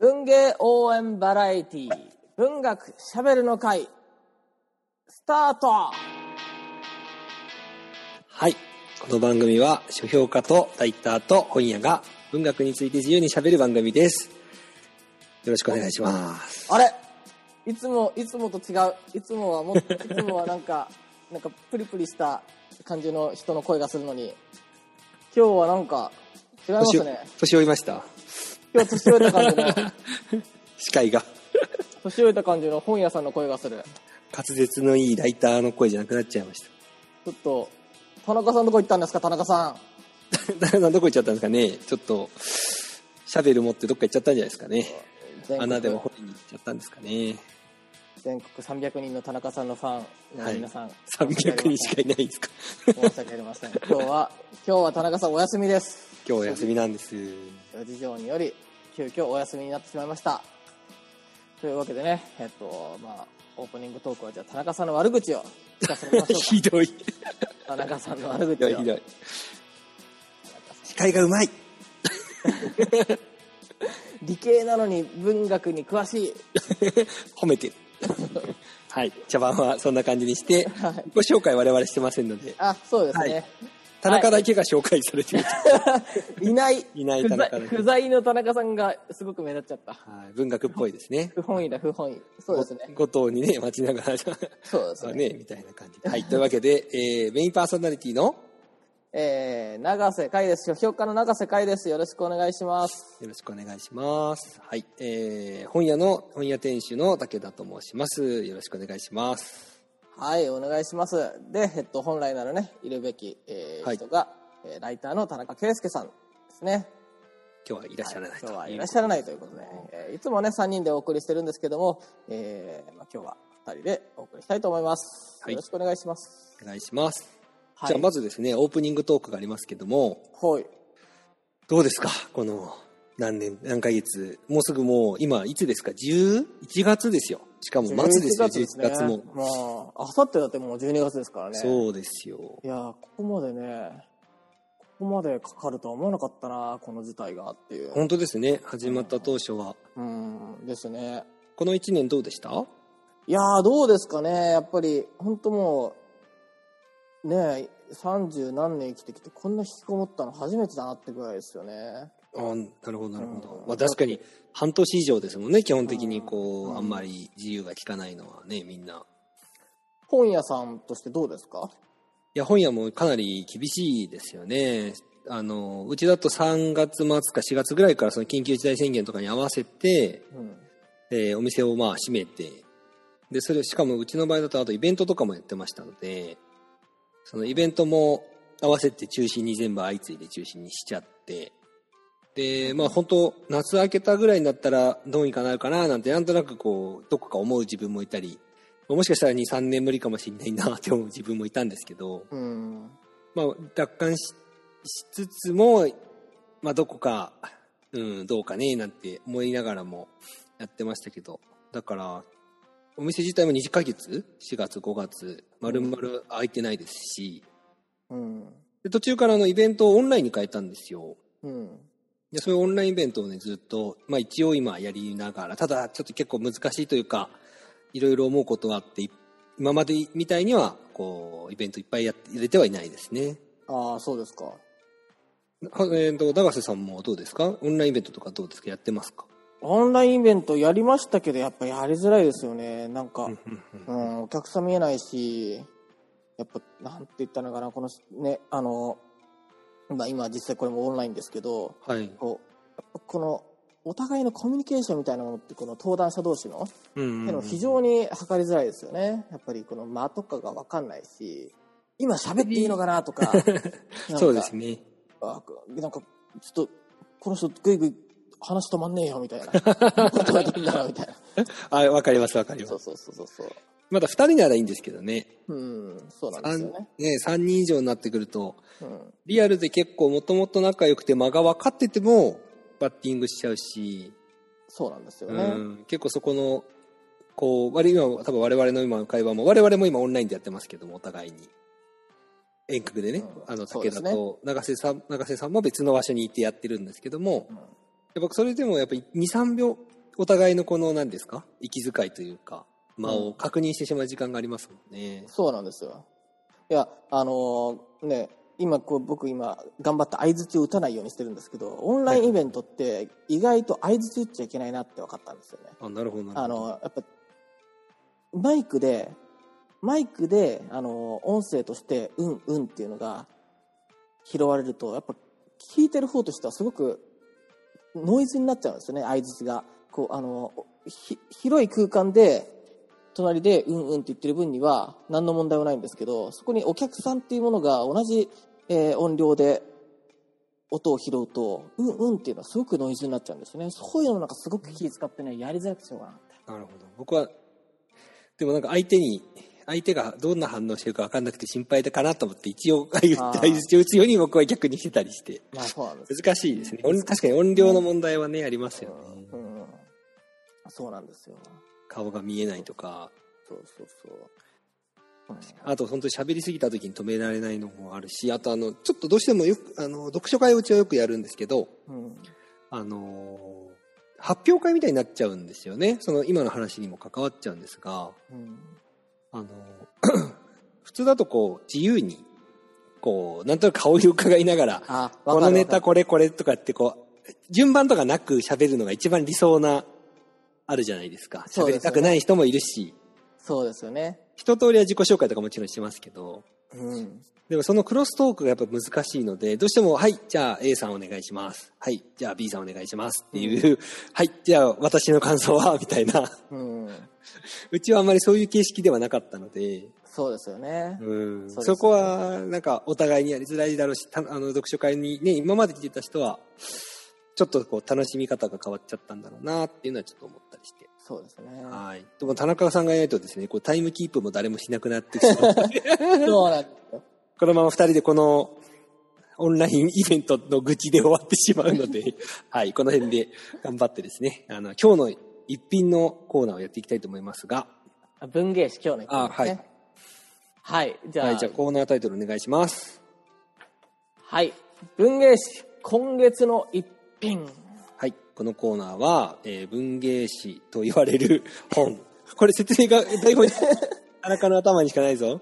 文芸応援バラエティ文学しゃべるの会スタートはい。この番組は書評家とライターと本屋が文学について自由にしゃべる番組です。よろしくお願いします。あれ？いつもいつもと違ういつもはもっといつもはなんか なんかプリプリした感じの人の声がするのに今日はなんか違いますね年老いました。今日年老いた感じの 司会が。年老いた感じの本屋さんの声がする滑舌のいいライターの声じゃなくなっちゃいましちょっと田中さんどこ行ったんですか田中さんた。誰さんどこ行っちゃったんですかねちょっと、シャベル持ってどっか行っちゃったんじゃないですかね。穴でも掘りに行っちゃったんですかね。全国300人の田中さんのファンの皆さん、300人しかいないですか。申し訳ありません今日は今日は田中さんお休みです今日お休みなんです。諸事情により急遽お休みになってしまいましたというわけでねえっとまあオープニングトークはじゃあ田中さんの悪口を聞かせてみましょう ひどい。田中さんの悪口をひどい。司会がうまい。理系なのに文学に詳しい褒めてる。はい。茶番はそんな感じにして、はいご紹介我々してませんので、あそうですね、田中だけが紹介されてる。い、ないいない不田中だけ在不在の田中さんがすごく目立っちゃったはい。文学っぽいですね。不本意だ不本意そうですねご後藤にね、待ちながら、そうですねね、みたいな感じで。はい。というわけで、えー、メインパーソナリティの、えー、長瀬海です。書評家の長瀬海です。よろしくお願いします。よろしくお願いします。はい。えー、本屋の、本屋店主の武田と申します。よろしくお願いします。はい、お願いします。で、えっと、本来ならね、いるべき、えーはい人が、えーライターの田中圭介さんですね。今日はいらっしゃらないと今日はいうらっしゃらないということで、えーいつもね、3人でお送りしてるんですけども、えーまあ、今日は2人でお送りしたいと思います。はいよろしくお願いします。お願いします。はい、じゃあまずですね、オープニングトークがありますけども、はい。どうですか？この何年、何ヶ月？もうすぐもう、今、いつですか ?11 月ですよ。しかも末ですよ、11 11月も。まあ、あさってだってもう12月ですからね。そうですよ。いやーここまでね、ここまでかかるとは思わなかったな、この事態がっていう。本当ですね。始まった当初は。うん、ですね。この1年どうでした？いやーどうですかね、やっぱり、本当もう、ねえ、30何年生きてきて、こんな引きこもったの初めてだなってぐらいですよね。あなるほど、なるほど。うんまあ確かに、半年以上ですもんね。基本的にこう、うんあんまり自由が利かないのはね、みんな。本屋さんとしてどうですか？いや、本屋もかなり厳しいですよね。あの、うちだと3月末か4月ぐらいからその緊急事態宣言とかに合わせて、うん。えーお店をまあ閉めて、で、それ、しかもうちの場合だとあとイベントとかもやってましたので、そのイベントも合わせて中止に全部相次いで中止にしちゃって、で、まあ本当夏明けたぐらいになったらどうにかなるかななんてなんとなくこう、どこか思う自分もいたり、もしかしたら2、3年無理かもしれないなって思う自分もいたんですけど、うん。まあ奪還ししつつも、まあどこか、うん、どうかねなんて思いながらもやってましたけど、だから、お店自体も2ヶ月 ?4 月、5月、丸々空いてないですし、うん。で途中からあのイベントをオンラインに変えたんですよ。うん。で、そういうオンラインイベントをね、ずっと、まあ一応今やりながら、ただちょっと結構難しいというか、いろいろ思うことはあって、い今までみたいには、こう、イベントいっぱいやって、入れてはいないですね。ああ、そうですか。はえー、と永瀬さんもどうですか？オンラインイベントとかどうですか？やってますか？オンラインイベントやりましたけど、やっぱやりづらいですよね。なんか、うん、お客さん見えないし、やっぱ、なんて言ったのかな、この、ね、あの、まあ今実際これもオンラインですけど、はい。この、お互いのコミュニケーションみたいなものって、この登壇者同士の、うんっていうの非常に測りづらいですよね。やっぱりこの間とかがわかんないし、今喋っていいのかなとか、そうですね。あなんか、ちょっと、この人ぐいぐい話止まんねえよ、みたいな。あ、わかりますわかります。そうそうそうそう。まだ二人ならいいんですけどね。うん、そうなんで三すよね。ね、三人以上になってくると、うん。リアルで結構もともと仲良くて間が分かってても、バッティングしちゃうし、そうなんですようね。ん、結構そこの、こう、割今、多分我々の今の会話も、我々も今オンラインでやってますけども、お互いに。遠隔でね、うんあの、武田と長瀬さん、長瀬さんも別の場所にいてやってるんですけども、うんやっぱそれでもやっぱり2、3秒、お互いのこの何ですか？息遣いというか、間を確認してしまう時間がありますもんね。そうなんですよ。いや、あのーね、今こう僕今頑張って相づちを打たないようにしてるんですけど、オンラインイベントって意外と相づち打っちゃいけないなって分かったんですよね。あ、なるほどなるほど。あの、やっぱ、マイクで、マイクで、あの、音声として、うん、うんっていうのが拾われると、やっぱ、聞いてる方としてはすごくノイズになっちゃうんですよね、相づちが。こう、あの、ひ広い空間で、隣で、うん、うんって言ってる分には、何の問題もないんですけど、そこにお客さんっていうものが同じ、えー音量で、音を拾うと、うん、うんっていうのはすごくノイズになっちゃうんですよね。そういうのなんかすごく気使ってね、やりづらくてしょうがなかった。なるほど。僕は、でもなんか相手に、相手がどんな反応してるか分かんなくて心配だかなと思って一応言ってあー相づちを打つように僕は逆にしてたりして。まあそうなんです。難しいですね。音確かに音量の問題はね、ありますよね。うん。そうなんですよ。顔が見えないとか。そうそうそう。うんあと本当に喋りすぎた時に止められないのもあるし、あとあの、ちょっとどうしてもよく、あの、読書会をうちはよくやるんですけど、うん。あのー発表会みたいになっちゃうんですよね。その今の話にも関わっちゃうんですが、うん。あのー 普通だとこう、自由に、こう、なんとなく顔色伺いながら、あ、このネタここれこれとかってこう、順番とかなく喋るのが一番理想な、あるじゃないですか。喋りたくない人もいるし、そうですよね。一通りは自己紹介とかもちろんしてますけど、うん。でもそのクロストークがやっぱ難しいので、どうしても、はい、じゃあ A さんお願いします。はい、じゃあ B さんお願いしますっていう、はい、じゃあ私の感想は、みたいな。うん。うちはあんまりそういう形式ではなかったので、そうですよね。うん、そねそこはなんかお互いにやりづらいだろうし、たあの読書会にね、今まで来てた人は、ちょっとこう楽しみ方が変わっちゃったんだろうなっていうのはちょっと思ったりして。そうですね。はい。でも田中さんがいないとですね、こうタイムキープも誰もしなくなってきて そうなんですよ。このまま二人でこのオンラインイベントの愚痴で終わってしまうので、はい、この辺で頑張ってですね、あの、今日の一品のコーナーをやっていきたいと思いますが、あ文芸誌今日の一品ね。あはい。じゃあ、はい、じゃあコーナータイトルお願いします。はい。文芸誌今月の一品。はい、このコーナーは、えー文芸誌と言われる 本。これ説明が台本に、田中 の頭にしかないぞ。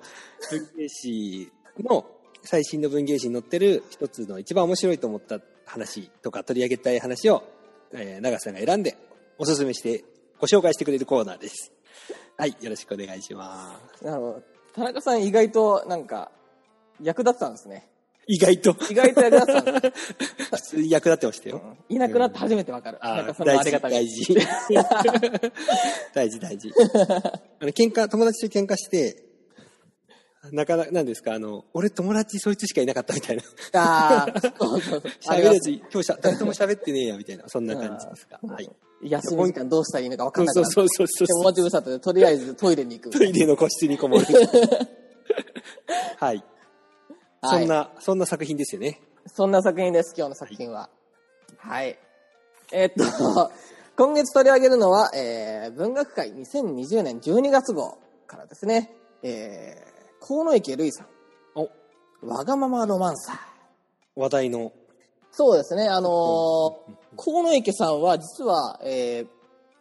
文芸誌の、最新の文芸誌に載ってる一つの一番面白いと思った話とか取り上げたい話を、えー長瀬さんが選んでおすすめしてご紹介してくれるコーナーです。はい、よろしくお願いします。なるほど。田中さん意外となんか役立ってたんですね。意外と、意外と役立っ。普通に役立ってましたよ。うんいなくなって初めてわかる。なんかそのありがたみ。大事、大事。大事、大事。あの、喧嘩、友達と喧嘩して、なかなか、なんですか、あの、俺友達そいつしかいなかったみたいな。ああ、そうそうそう。あ喋るやつ、りがと今日しゃ誰とも喋ってねえや、みたいな、そんな感じですが。はい。う休み時間どうしたらいいのか分かんなくなって。そうそうそうそう友達うるさくて、とりあえずトイレに行く。トイレの個室にこもる。はい。はいそんな、そんな作品ですよね。そんな作品です、今日の作品は。はい。えーっと、今月取り上げるのは、えー、文学界2020年12月号からですね、えー、河野池瑠衣さん。お、わがままロマンサー。話題の。そうですね、あのー河野池さんは実は、えー、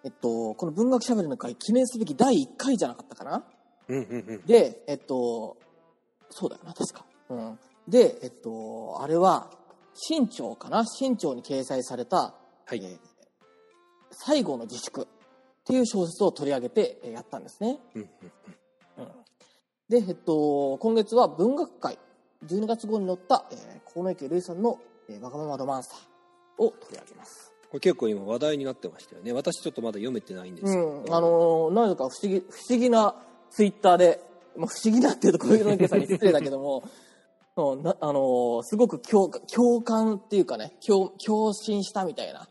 えっと、この文学しゃべりの会記念すべき第1回じゃなかったかなうんうんうん。で、えっと、そうだよな、確か。うん。で、えっと、あれは、新潮かな？新潮に掲載された、はいえー最後の自粛っていう小説を取り上げてえーやったんですね。うん。で、えっと、今月は文学界、12月号に載った、えー、河野池瑠衣さんの、えーわがままロマンサーを取り上げます。これ結構今話題になってましたよね。私ちょっとまだ読めてないんですけど。うん。あのーなぜか不思議、不思議なツイッターで、まあ、不思議なっていうと小池池さんに失礼だけども、うんなあのーすごく共感共感っていうかね、共、共振したみたいな。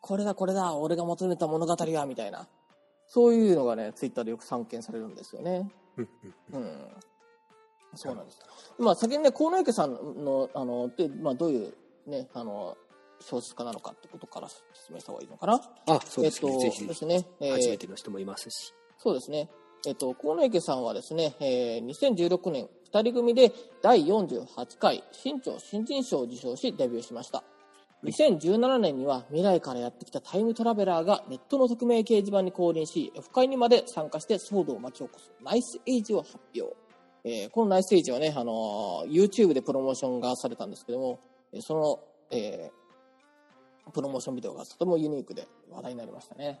これだこれだ、俺が求めた物語は、みたいな。そういうのがね、ツイッターでよく散見されるんですよね。うん。そうなんです。まあ、先にね、河野池さんの、あの、で、まあ、どういうね、あの、小説家なのかってことから説明した方がいいのかな。あ、そうですね。えっと、ぜひで、すね。えー初めての人もいますし。そうですね。えっと、河野池さんはですね、えー2016年、二人組で第48回新潮新人賞を受賞しデビューしました。2017年には未来からやってきたタイムトラベラーがネットの匿名掲示板に降臨し、オフ会にまで参加して騒動を巻き起こすナイスエイジを発表。えーこのナイスエイジはね、あのー YouTube でプロモーションがされたんですけども、えその、えープロモーションビデオがとてもユニークで話題になりましたね。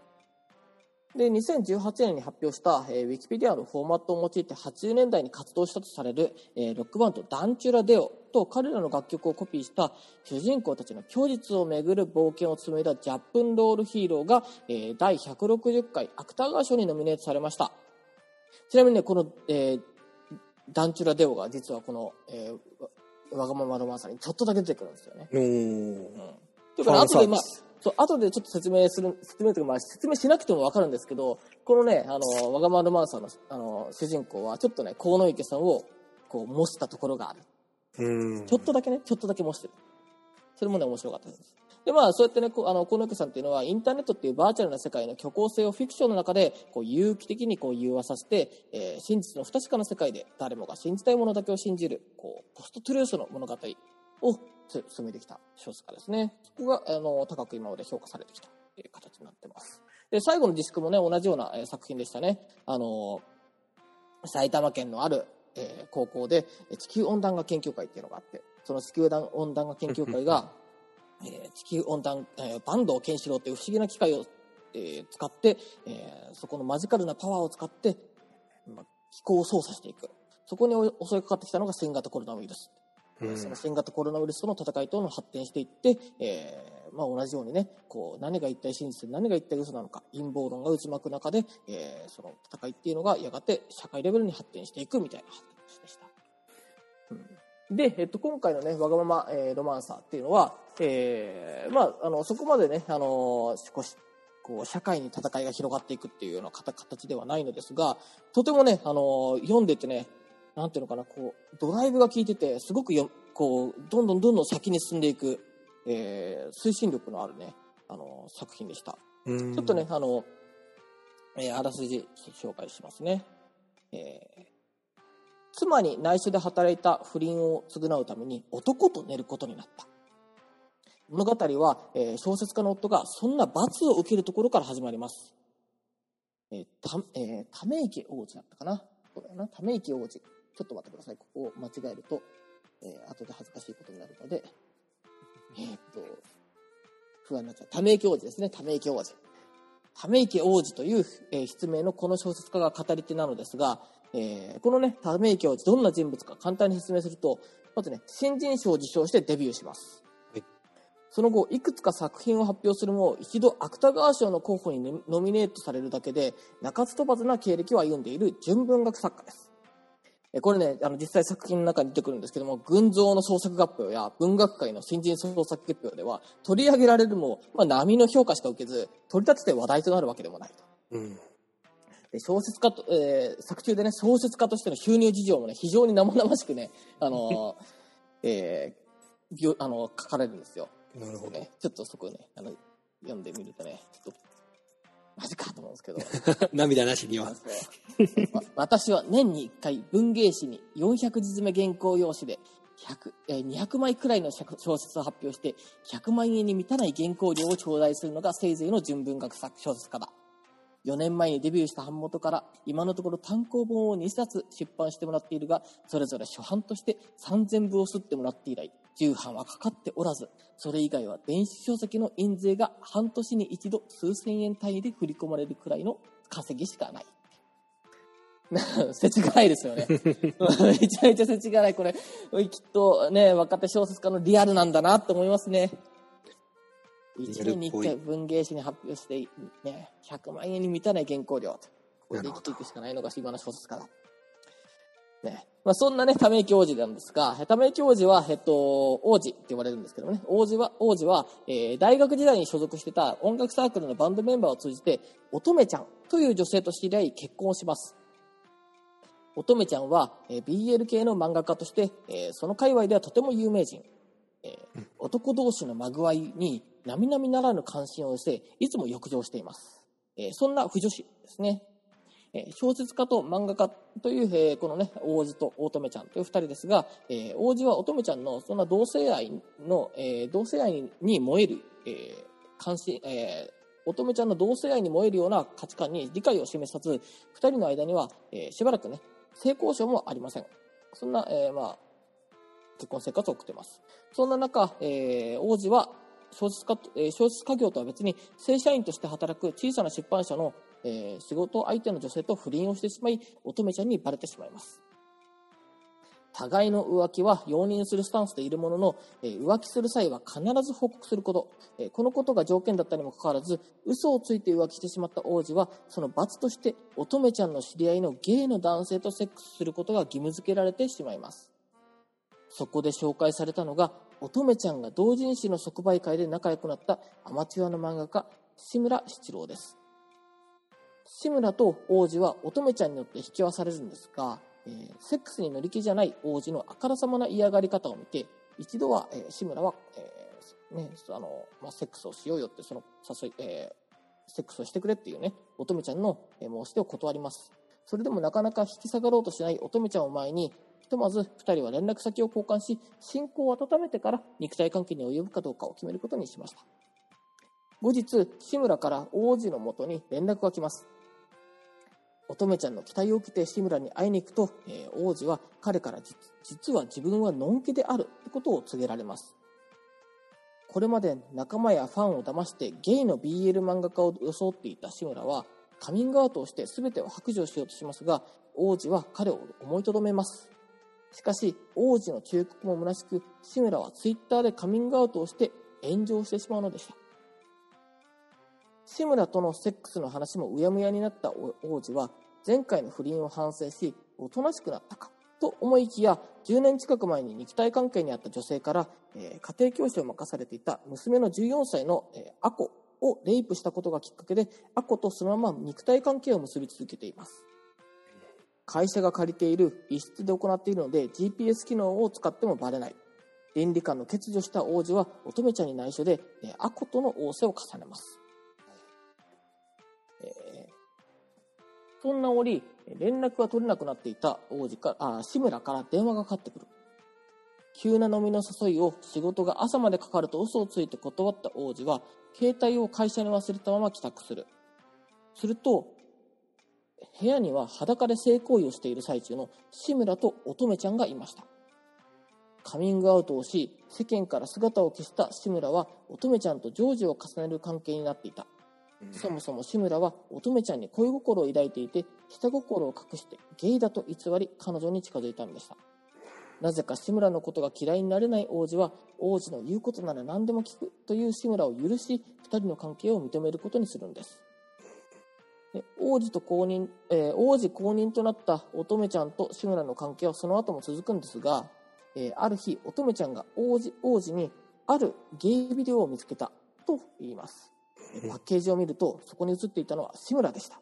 で、2018年に発表した、えー、Wikipedia のフォーマットを用いて80年代に活動したとされる、えーロックバンドダンチュラデオと彼らの楽曲をコピーした主人公たちの虚実をめぐる冒険を紡いだジャップンロールヒーローが、えー第160回芥川賞にノミネートされました。ちなみにね、この、えーダンチュラデオが実はこの、えーわわがままロマンサーにちょっとだけ出てくるんですよね。おーというかね、ファン後で、まあそう、後でちょっと説明する、説明というか、まあ、説明しなくてもわかるんですけど、このね、あの、わがままロマンサーの、あの、主人公は、ちょっとね、河野池さんを、こう、模したところがある。うんちょっとだけね、ちょっとだけ模してる。それもね、面白かったです。で、まあ、そうやってね、こうあの、河野池さんっていうのは、インターネットっていうバーチャルな世界の虚構性をフィクションの中で、こう、有機的にこう、融和させて、えー真実の不確かな世界で、誰もが信じたいものだけを信じる、こう、ポストトゥルースの物語をつ進めてきた小説家ですね。そこが、あの、高く今まで評価されてきた、えー形になってます。で、最後のディスクもね、同じような、えー作品でしたね。あの埼玉県のある、えー高校でえー地球温暖化研究会っていうのがあって、その地球温暖化研究会が、えー地球温暖、えー、坂東健志郎っていう不思議な機械を、えー使って、えーそこのマジカルなパワーを使って、まあ、気候を操作していく。そこにお襲いかかってきたのが新型コロナウイルス。うんその新型コロナウイルスとの戦いとの発展していって、えーまあ、同じようにね、こう、何が一体真実で何が一体嘘なのか、陰謀論が渦巻く中で、えーその戦いっていうのがやがて社会レベルに発展していくみたいな話でした。うんで、えっと、今回のね、わがまま、えーロマンサーっていうのは、えーまあ、あの、そこまでね、あの少し、こう、社会に戦いが広がっていくっていうような形ではないのですが、とてもね、あの読んでてね、なんていうのかな、こう、ドライブが効いてて、すごくよ、こう、どんどんどんどん先に進んでいく、えー推進力のあるね、あの作品でした。うんちょっとね、あの、えーあらすじ紹介しますね。えー妻に内緒で働いた不倫を償うために男と寝ることになった。物語は、えー小説家の夫がそんな罰を受けるところから始まります。えーた、えーため池王子だったかなそうだよな。ため池王子。ちょっと待ってください。ここを間違えると、えー後で恥ずかしいことになるので、えーっと、不安になっちゃう。ため池王子ですね。ため池王子。ため池王子という、えー筆名のこの小説家が語り手なのですが、えーこのね、ため池王子、どんな人物か簡単に説明すると、まずね、新人賞を受賞してデビューします。はいその後、いくつか作品を発表するも、一度芥川賞の候補にねノミネートされるだけで、中津飛ばずな経歴を歩んでいる純文学作家です。えこれね、あの、実際作品の中に出てくるんですけども、群像の創作合併や文学界の新人創作月表では、取り上げられるも、まあ、波の評価しか受けず、取り立てて話題となるわけでもないと。うんで小説家と、えー作中でね、小説家としての収入事情もね、非常に生々しくね、あのー えーあの書かれるんですよ。なるほどね、ちょっとそこね、あの、読んでみるとね、ちょっと、マジかと思うんですけど。涙なしには。わ私は年に1回文芸誌に400字詰め原稿用紙で100、えー200枚くらいの小説を発表して100万円に満たない原稿料を頂戴するのがせいぜいの純文学作小説家だ4年前にデビューした版元から今のところ単行本を2冊出版してもらっているがそれぞれ初版として3000部を刷ってもらって以来重版はかかっておらずそれ以外は電子書籍の印税が半年に一度数千円単位で振り込まれるくらいの稼ぎしかない世知辛いですよね。めちゃめちゃ世知辛い。これ、きっとね、若手小説家のリアルなんだなと思いますね。1年に1回文芸誌に発表して、ね、100万円に満たない原稿料と。これで生きていくしかないのが今の小説家だ。ね。まあ、そんなね、ため池王子なんですが、ため池王子は、えっと、王子って言われるんですけどもね、王子は、王子は、えー大学時代に所属してた音楽サークルのバンドメンバーを通じて、乙女ちゃんという女性と知り合い結婚します。乙女ちゃんは、えー BL 系の漫画家として、えーその界隈ではとても有名人。男同士のまぐわいに並々ならぬ関心を寄せ、いつも浴場しています。えーそんな不女子ですね。えー小説家と漫画家という、えーこのね、王子と乙女ちゃんという二人ですが、え王子は乙女ちゃんのそんな同性愛の、え同性愛に燃える、え関心、え乙女ちゃんの同性愛に燃えるような価値観に理解を示さず、二人の間には、えしばらくね、性交渉もありません。そんな、えまあ、結婚生活を送っています。そんな中、えー王子は小説家、えー小説家業とは別に正社員として働く小さな出版社の、えー仕事相手の女性と不倫をしてしまい、乙女ちゃんにバレてしまいます。互いの浮気は容認するスタンスでいるものの、えー浮気する際は必ず報告すること、えーこのことが条件だったにもかかわらず、嘘をついて浮気してしまった王子は、その罰として乙女ちゃんの知り合いのゲイの男性とセックスすることが義務付けられてしまいます。そこで紹介されたのが、乙女ちゃんが同人誌の即売会で仲良くなったアマチュアの漫画家、志村七郎です。志村と王子は乙女ちゃんによって引き合わされるんですが、えーセックスに乗り気じゃない王子のあからさまな嫌がり方を見て、一度は、えー志村は、えーね、あの、まあ、セックスをしようよって、その誘い、えーセックスをしてくれっていうね、乙女ちゃんの申し出を断ります。それでもなかなか引き下がろうとしない乙女ちゃんを前に、ひとまず二人は連絡先を交換し、信仰を温めてから肉体関係に及ぶかどうかを決めることにしました。後日、志村から王子のもとに連絡が来ます。乙女ちゃんの期待を受けて志村に会いに行くと、えー王子は彼から実は自分はのんけであるってことを告げられます。これまで仲間やファンを騙してゲイの BL 漫画家を装っていた志村はカミングアウトをして全てを白状しようとしますが王子は彼を思いとどめますしかし王子の忠告も虚しく志村はツイッターでカミングアウトをして炎上してしまうのでした。志村とのセックスの話もうやむやになった王子は前回の不倫を反省しおとなしくなったかと思いきや10年近く前に肉体関係にあった女性から、えー家庭教師を任されていた娘の14歳の、えーアコをレイプしたことがきっかけでアコとそのまま肉体関係を結び続けています。会社が借りている一室で行っているので GPS 機能を使ってもバレない倫理観の欠如した王子は乙女ちゃんに内緒で、えーアコとの仰せを重ねますえーそんな折、連絡が取れなくなっていた王子かあ志村から電話がかかってくる。急な飲みの誘いを仕事が朝までかかると嘘をついて断った王子は、携帯を会社に忘れたまま帰宅する。すると、部屋には裸で性行為をしている最中の志村と乙女ちゃんがいました。カミングアウトをし、世間から姿を消した志村は乙女ちゃんと常時を重ねる関係になっていた。そもそも志村は乙女ちゃんに恋心を抱いていて、下心を隠してゲイだと偽り彼女に近づいたのでした。なぜか志村のことが嫌いになれない王子は、王子の言うことなら何でも聞くという志村を許し、二人の関係を認めることにするんです。で王子と公認、えー王子公認となった乙女ちゃんと志村の関係はその後も続くんですが、えーある日、乙女ちゃんが王子王子にあるゲイビデオを見つけたと言います。パッケージを見ると、そこに写っていたのは志村でした。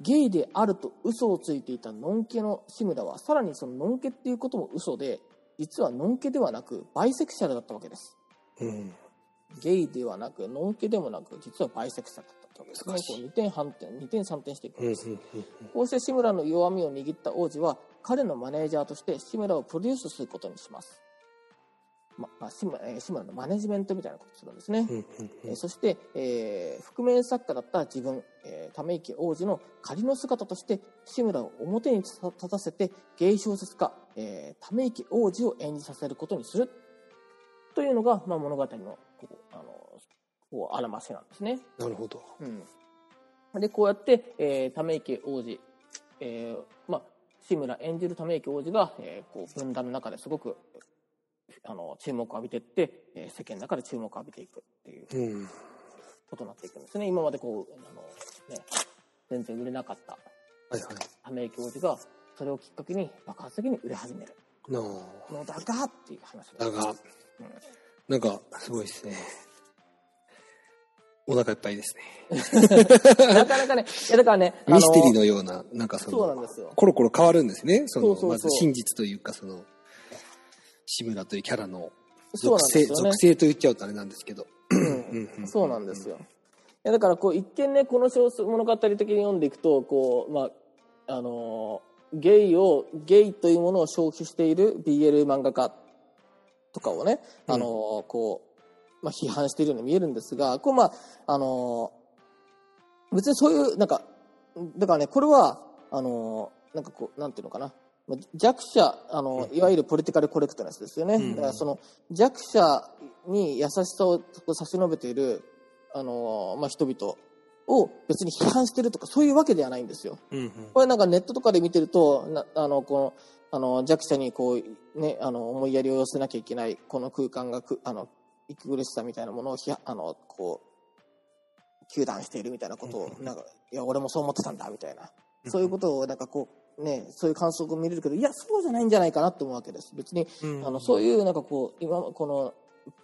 ゲイであると嘘をついていたノンケの志村は、さらにそのノンケっていうことも嘘で、実はノンケではなく、バイセクシャルだったわけです。うん。ゲイではなく、ノンケでもなく、実はバイセクシャルだったわけですね。難しいこう2点反転、2点3点していくんうん。です。こうして志村の弱みを握った王子は、彼のマネージャーとして志村をプロデュースすることにします。ま、まあ、志村えー志村のマネジメントみたいなことをするんですね。うん。えーそして、えー覆面作家だった自分、えーため池王子の仮の姿として志村を表に立たせて芸小説家、えーため池王子を演じさせることにするというのが、まあ、物語のあのこう表しなんですね。なるほど。うん、でこうやって、えーため池王子、えーまあ、志村演じるため池王子が、えーこう分断の中ですごくあの注目を浴びていって、えー世間の中で注目を浴びていくっていううん。ことになっていくんですね。今までこう、あの、ね、全然売れなかった。ため池王子が、それをきっかけに爆発的に売れ始める。のだがっていう話です。だが、うんなんか、すごいですね。お腹いっぱいですね。なかなかね、いやだからね、ミステリーのような、なんかそそうなんの、ですよ。コロコロ変わるんですね。その、そうそうそうまず真実というか、その、志村というキャラのそう属性、なんですよね属。性と言っちゃうとあれなんですけど。うんそうなんですよ。やだからこう一見ねこの小説物語的に読んでいくとこうまああのーゲイをゲイというものを消費している BL 漫画家とかをね、あのーこう、まあ、批判しているように見えるんですがこうまああのー別にそういうなんかだからねこれはあのーなんかこうなんていうのかな。まあ弱者あの、いわゆるポリティカルコレクトネスですよね、だからその弱者に優しさを差し伸べているあの、まあ、人々を別に批判してるとかそういうわけではないんですよ。うんうん。これなんかネットとかで見てるとなあのこのあの弱者にこう、ね、あの思いやりを寄せなきゃいけないこの空間がくあの息苦しさみたいなものをひあのこう糾弾しているみたいなことをなんかいや俺もそう思ってたんだみたいな。そういうことをなんかこうねそういう感想を見れるけどいやそうじゃないんじゃないかなと思うわけです。別にうんあのそういうなんかこう今この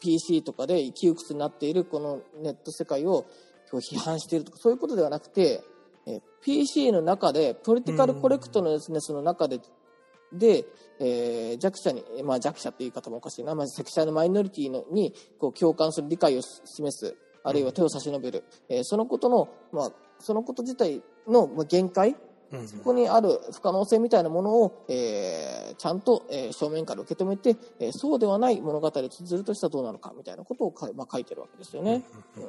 PC とかで窮屈になっているこのネット世界を批判しているとかそういうことではなくて、えー PC の中でポリティカルコレクトのですねその中でで、えー弱者に、まあ、弱者っていう言い方もおかしいな、まあ、セクシャルマイノリティのにこう共感する理解を示すあるいは手を差し伸べる、えーそのことの、まあ、そのこと自体のまあ限界？うん。そこにある不可能性みたいなものを、えーちゃんと、えー正面から受け止めて、えーそうではない物語を綴るとしたらどうなのかみたいなことをか、まあ、書いてるわけですよね。うん。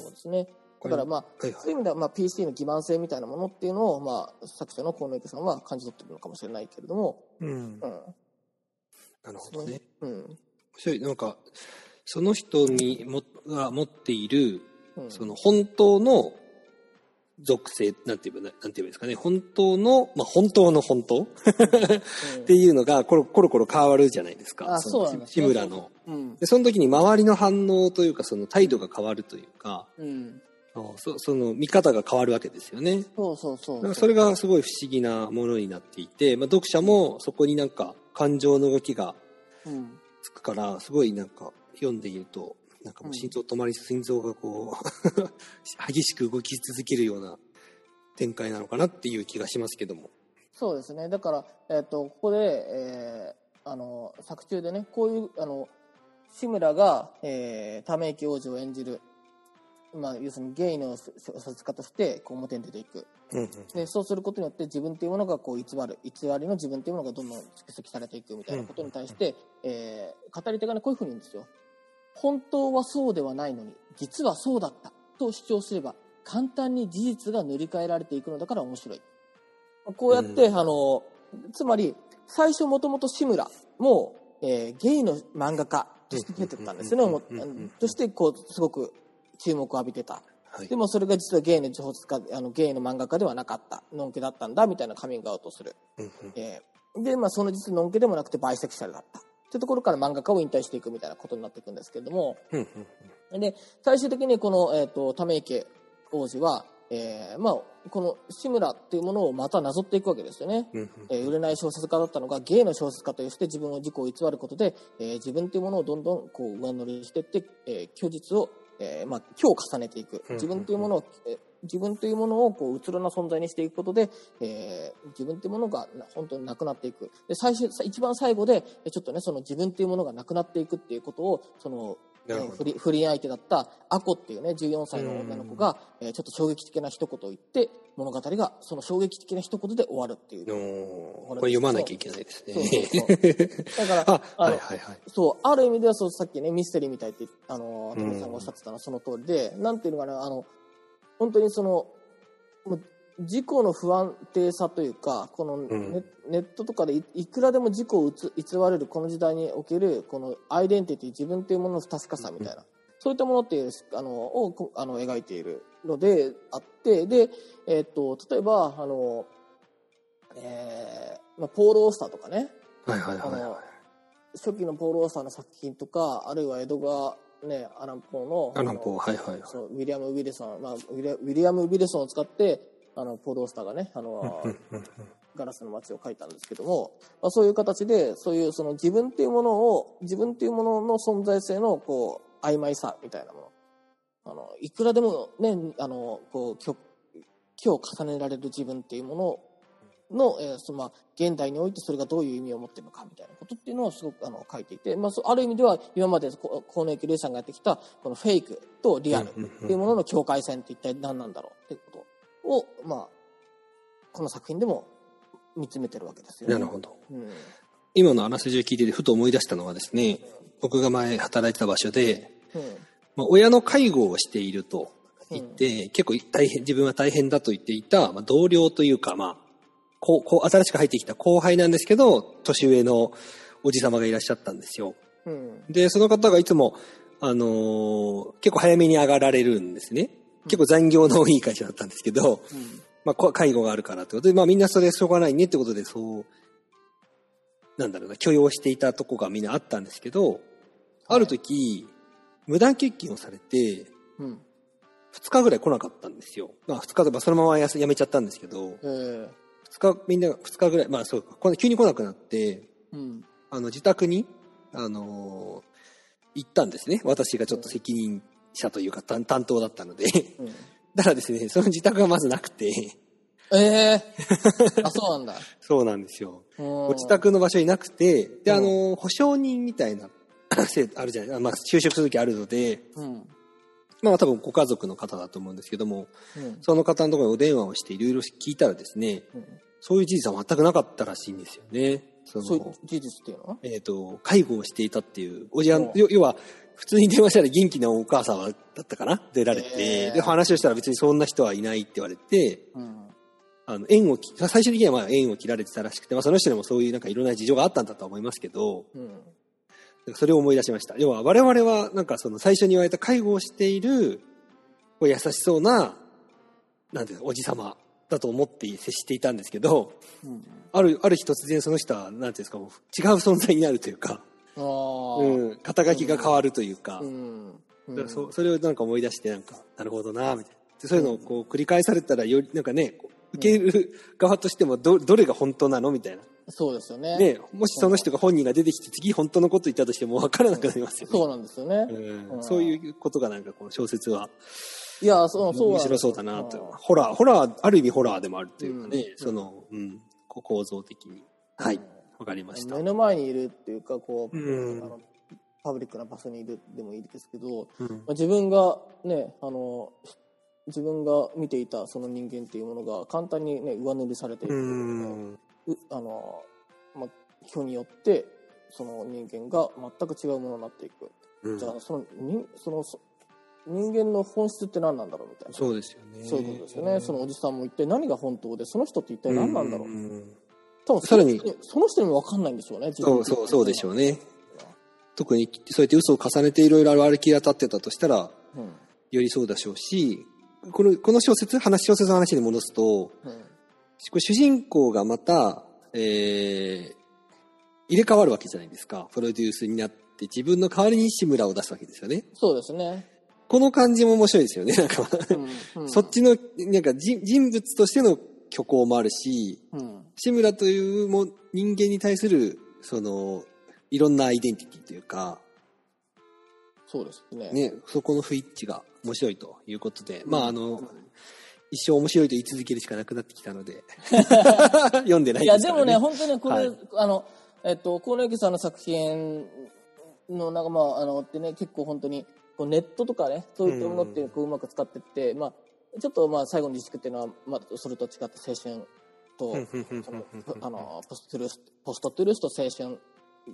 そうですね。だからまあ、そういう意味では、まあ、PC の欺瞞性みたいなものっていうのを、まあ、作者の河野池さんは感じ取ってるのかもしれないけれども、うんうん。なるほどね。うん。面白い。なんか、その人にもが持っている、うんその本当の属性、なんて言えば、なんて言えばいいですかね。本当の、まあ、本当の本当っていうのがコロコロコロ変わるじゃないですか。あ、そうのなんです志村の。うん。で、その時に周りの反応というか、その態度が変わるというか、うん。そその見方が変わるわけですよね。そうそうそうそれがすごい不思議なものになっていて、まあ、読者もそこになんか感情の動きがうん。つくから、すごいなんか読んでいると、なんかもう心臓止まり、心臓がこう、激しく動き続けるような展開なのかなっていう気がしますけども。そうですね。だから、えっ、と、ここで、えーあの、作中でね、こういう、あの、志村が、えー、ため息王子を演じる、まあ、要するにゲイの小説家として、こう、表に出ていく。うんうんで、そうすることによって自分というものがこう偽る、偽りの自分というものがどんどん蓄積されていくみたいなことに対して、えー語り手がね、こういうふうに言うんですよ。本当はそうではないのに、実はそうだったと主張すれば、簡単に事実が塗り替えられていくのだから面白い。こうやって、あの、つまり、最初もともと志村も、えーゲイの漫画家として出てたんですよね、として、こう、すごく注目を浴びてた。はいでもそれが実はゲイの小説家、あのゲイの漫画家ではなかった、のんけだったんだ、みたいなカミングアウトをする。うんうんえーで、まあその実のんけでもなくてバイセクシャルだった。というところから漫画家を引退していくみたいなことになっていくんですけれども、うんうんで、最終的にこの、えっ、と、ため池王子は、えーまあ、この志村っていうものをまたなぞっていくわけですよね。うんうんえー売れない小説家だったのがゲイの小説家として自分を自己を偽ることで、えー自分というものをどんどんこう上乗りしていって、えー虚実を、えーまあ、今日重ねていく。うん自分というものを、えー自分というものをこううつろな存在にしていくことで、えー自分というものがな本当になくなっていく。で最終さ一番最後でえーちょっとねその自分というものがなくなっていくっていうことをそのなるほど。不倫不倫相手だったアコっていうね14歳の女の子が、えーちょっと衝撃的な一言を言って物語がその衝撃的な一言で終わるっていう。これ読まなきゃいけないですね。だから あ、はいはいはい。そうある意味ではそうさっきねミステリーみたいってあのうん。富さんがおっしゃってたのはその通りで、なんていうのかなあの本当にそのもう自己の不安定さというかこのネ,、んネットとかでいいくらでも自己をうつ偽れるこの時代におけるこのアイデンティティ自分というものの不確かさみたいな、そういったものっていうあのをこあの描いているのであってで、えっと例えばあの、えーまあ、ポール・オースターとかねはいはい初期のポール・オースターの作品とかあるいは江戸川、ね、アラン・ポーのい。アランポー、あのはいはいはい。そうウィリアム・ウィルソン、まあ、ウィリアム・ウィルソンを使ってあのポール・オースターがねあのガラスの街を描いたんですけども、まあ、そういう形でそういうその自分っていうものを自分っていうものの存在性のこう曖昧さみたいなもの。あのいくらでもねあのこう今日今日重ねられる自分っていうものの、えーそのまあ、現代においてそれがどういう意味を持っているのかみたいなことっていうのをすごくあの書いていて、まあ、ある意味では今までこ河野幸玲さんがやってきたこのフェイクとリアルっていうものの境界線って一体何なんだろうっていうことを、まあ、この作品でも見つめてるわけですよね。なるほど。うん今のあらすじを聞いててふと思い出したのはですね、僕が前働いてた場所で、うんまあ、親の介護をしていると言って、結構大変、自分は大変だと言っていた、まあ、同僚というか、まあ、こう、こう、新しく入ってきた後輩なんですけど、年上のおじ様がいらっしゃったんですよ。うんで、その方がいつも、あのー結構早めに上がられるんですね。結構残業のいい会社だったんですけど、うん。まあ、こ介護があるからってことで、まあみんなそれしょうがないねってことで、そう、なんだろうな、許容していたとこがみんなあったんですけど、ある時、無断欠勤をされて、うん。2日ぐらい来なかったんですよ。まあ2日で、まあそのままやめちゃったんですけど、えー2日、みんなが2日ぐらい、まあそう急に来なくなって、うん。あの、自宅に、あのー行ったんですね。私がちょっと責任者というか担担当だったので。うんだからですね、その自宅がまずなくて、ええあ、そうなんだ。そうなんですよ。ごご自宅の場所になくて、で、あの、保証人みたいな、せあるじゃないまあ、就職する時あるので、うん。まあ、多分ご家族の方だと思うんですけども、うん。その方のところにお電話をしていろいろ聞いたらですね、うんそういう事実は全くなかったらしいんですよね。そそういうの、事実っていうのは？えっ、と、介護をしていたっていう、おじや要は、普通に電話したら元気なお母さんだったかな？出られて、で、話をしたら別にそんな人はいないって言われて、うん。あの、縁をき、最終的にはまあ縁を切られてたらしくて、まあその人にもそういうなんかいろんな事情があったんだとは思いますけど、うん。なんかそれを思い出しました。要は我々はなんかその最初に言われた介護をしている、こう優しそうな、なんていうの、おじさまだと思って接していたんですけど、うん。ある、ある日突然その人は、なんていうんですか、もう違う存在になるというか。うん、肩書きが変わるというか、うん。そそれをなんか思い出して、なんか、なるほどな、みたいな。でそういうのをこう繰り返されたら、より、なんかね、受ける側としてもど、どれが本当なのみたいな。そうですよね。ね、もしその人が本人が出てきて、次本当のこと言ったとしても分からなくなりますよね。そうなんですよね。うんうんそういうことがなんかこの小説はいや、そう、そう面白そうだなと。ホラー、ホラー、ある意味ホラーでもあるというかね、うんその、うん、構造的に。はい、わかりました。目の前にいるっていうか、こう、うんあのパブリックな場所にいるでもいいですけど、うんまあ、自分がね、あの、自分が見ていたその人間っていうものが簡単にね、上塗りされていくうというん。うあの、まあ、人によって、その人間が全く違うものになっていく。うんじゃあ、その、にその、そ人間の本質って何なんだろうみたいな。そうですよね。そういうことですよね。そのおじさんも一体何が本当で、その人って一体何なんだろう。ん多分さらにその人にも分かんないんでしょうね。そうそう、そうでしょう。うね。特に、そうやって嘘を重ねていろいろ歩き当たってたとしたら、うん。よりそうでしょうし、この、この小説、話、小説の話に戻すと、うん。主人公がまた、えー、入れ替わるわけじゃないですか。プロデュースになって、自分の代わりに志村を出すわけですよね。そうですね。この感じも面白いですよね。なんか、うん。うんそっちの、なんか人人物としての虚構もあるし、うん。志村というも人間に対する、その、いろんなアイデンティティというか、そうですね。ね、そこの不一致が面白いということで、まああの、一生面白いと言い続けるしかなくなってきたので、読んでないいや、ですから、ね。でもね、本当にこれ、はいあの、えっと、河野由紀さんの作品の、なんかまあ、あの、ってね、結構本当に、こうネットとかね、そういったものってこううまく使ってって、まあ、ちょっとまあ、最後の自粛っていうのは、まあ、それと違って青春と、そのあのポストトゥルースポストトゥルースと青春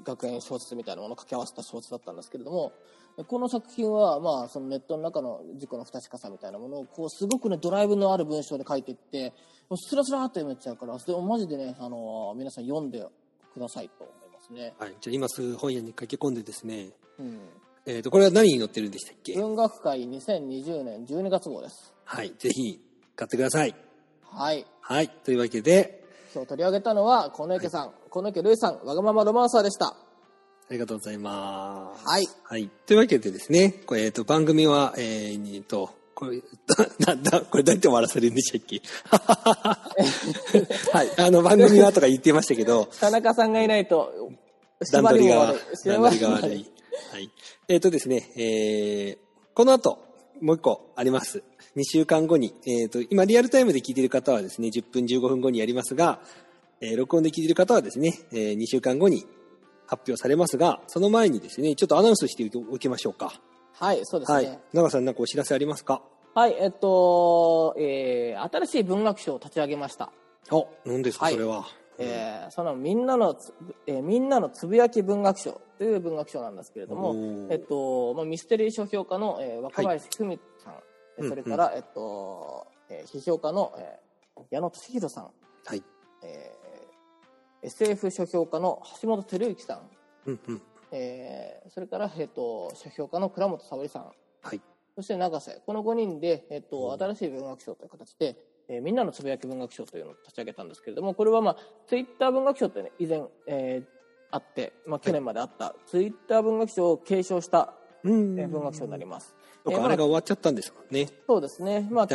学園小説みたいなものを掛け合わせた小説だったんですけれどもこの作品は、まあ、そのネットの中の事故の不確かさみたいなものをこうすごくねドライブのある文章で書いていってもうスラスラっと読めちゃうからそれをマジでねあの皆さん読んでくださいと思いますね、はい、じゃあ今すぐ本屋に駆け込んでですね、うん、えっ、と、これは何に載ってるんでしたっけ、文学界2020年12月号ですはい、ぜひ買ってください。はいはい、というわけで、今日取り上げたのは河野池さん、河野池瑠衣さんわがままロマンサーでしたありがとうございます。はいはい。というわけでですね、これ、えっ、と、番組は、えー、えっと、これ、なんだ、これどうやって終わらせるんでしたっけ？はい。あの、番組はとか言ってましたけど、田中さんがいないと段取りが、段取りが悪い。はい。えっ、とですね、えー、この後、もう一個あります。2週間後に、えっ、と、今リアルタイムで聞いている方はですね、10分15分後にやりますが、えー録音で聞いている方はですね、え2週間後に発表されますが、その前にですね、ちょっとアナウンスしておきましょうか。はい、そうですはいさん、なんかお知らせありますか？はい、えっと、えー、新しい文学賞を立ち上げました。お、何ですか、はいそれは。えーそのみんなのつ、えーみんなのつぶやき文学賞という文学賞なんですけれどもえっと、まあ、ミステリー書評家の、えー若林久美さん、えうん。それから、えっと、えー批評家の、えー矢野俊弘さん、はい。えー SF 書評家の橋本照之さん、うんうん。えーそれから、えっと、書評家の倉本沙織さん、はい。そして永瀬、この5人で、えっと、新しい文学賞という形で、えーみんなのつぶやき文学賞というのを立ち上げたんですけれども、これはまあ、ツイッター文学賞ってね、以前、えーあって、まあ、去年まであった、ツイッター文学賞を継承した、うんえー文学賞になります。あれが終わっちゃったんですもんね。そうですね。まあ。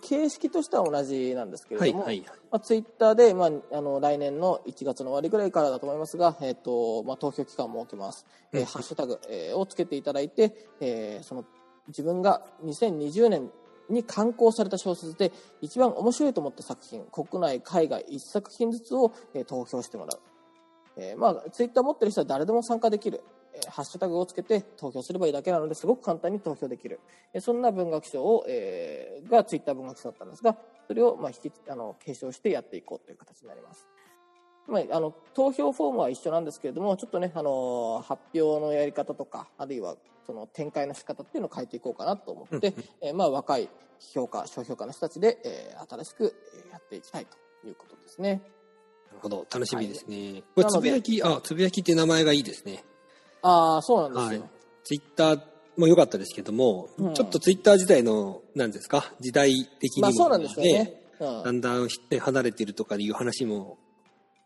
形式としては同じなんですけれども、はいはいはいまあ、ツイッターで、まあ、あの来年の1月の終わりぐらいからだと思いますが、えっとまあ、投票期間を設けます、えーハッシュタグ、えーをつけていただいて、えーその自分が2020年に刊行された小説で一番面白いと思った作品国内海外1作品ずつを、えー投票してもらう、えーまあ、ツイッター持ってる人は誰でも参加できる、えーハッシュタグをつけて投票すればいいだけなのですごく簡単に投票できる、えそんな文学賞を、えーがツイッター文学賞だったんですがそれを、まあ、引きあの継承してやっていこうという形になります。まあ、あの投票フォームは一緒なんですけれどもちょっとねあの発表のやり方とかあるいはその展開の仕方っていうのを変えていこうかなと思って、えーまあ、若い評価商評価の人たちで、えー新しくえーやっていきたいということですね。なるほど、楽しみですね。いこれ、つぶやき、あ、つぶやきって名前がいいですね。ああそうなんですはいよ。。ツイッターも良かったですけども、うんちょっとツイッター時代の、なんですか、時代的にも、まあそうなんですよね。うんだんだんね離れてるとかいう話も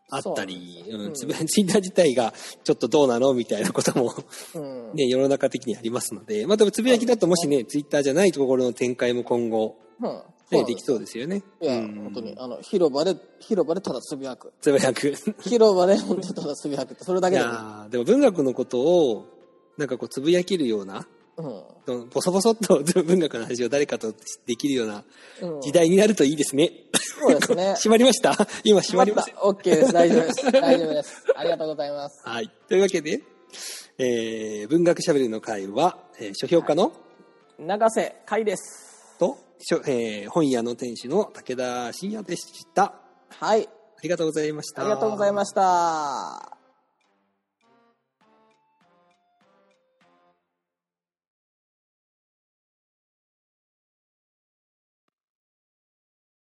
あったり、そううんツイッター自体がちょっとどうなのみたいなことも、うんね、世の中的にありますので、まあでもつぶやきだともしね、ツイッターじゃないところの展開も今後、うんね、ですきそうですよね。いや、うん本当に、あの、広場で、広場でただつぶやく。つぶやく。い広場で本当にただつぶやくって、それだけでもいい。やーでも文学のことを、なんかこうつぶやけるような、うん。ボソボソっと 文学の話を誰かとできるようなうん時代になるといいですね。そうですね。閉まりました？今閉まりました。オッケーです。大丈夫です。大丈夫です。ありがとうございます。はい。というわけで、えー、文学しゃべりの会は、えー書評家の、永瀬海です。と、えー本屋の店主の武田信也でした。はい。ありがとうございました。ありがとうございました。